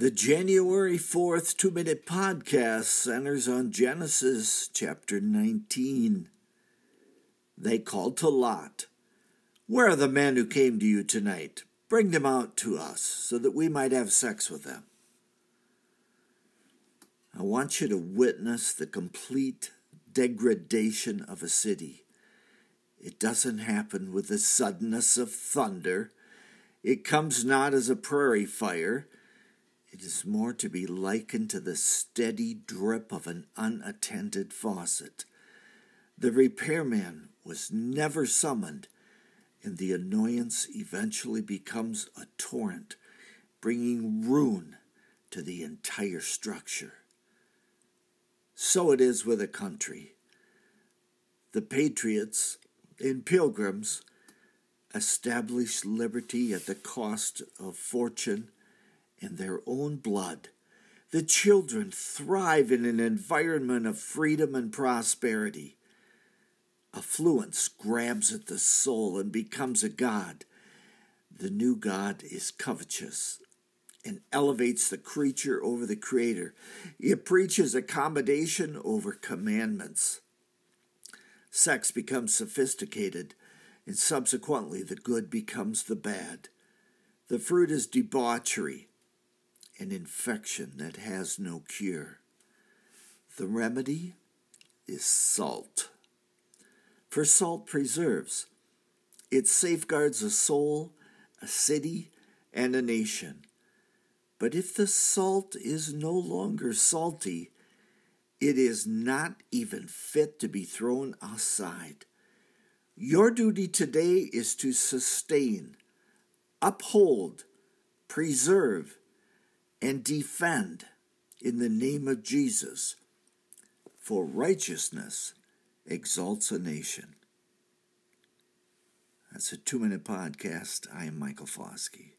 The January 4th two minute podcast centers on Genesis chapter 19. They called to Lot, Where are the men who came to you tonight? Bring them out to us so that we might have sex with them. I want you to witness the complete degradation of a city. It doesn't happen with the suddenness of thunder. It comes not as a prairie fire it is more to be likened to the steady drip of an unattended faucet. The repairman was never summoned, and the annoyance eventually becomes a torrent, bringing ruin to the entire structure. So it is with a country. The patriots and pilgrims establish liberty at the cost of fortune in their own blood. The children thrive in an environment of freedom and prosperity. Affluence grabs at the soul and becomes a god. The new god is covetous and elevates the creature over the creator. It preaches accommodation over commandments. Sex becomes sophisticated, and subsequently the good becomes the bad. The fruit is debauchery, an infection that has no cure. The remedy is salt. For salt preserves, it safeguards a soul, a city, and a nation. But if the salt is no longer salty, it is not even fit to be thrown aside. Your duty today is to sustain, uphold, preserve, and defend in the name of Jesus, for righteousness exalts a nation. That's a two minute podcast. I am Michael Foskey.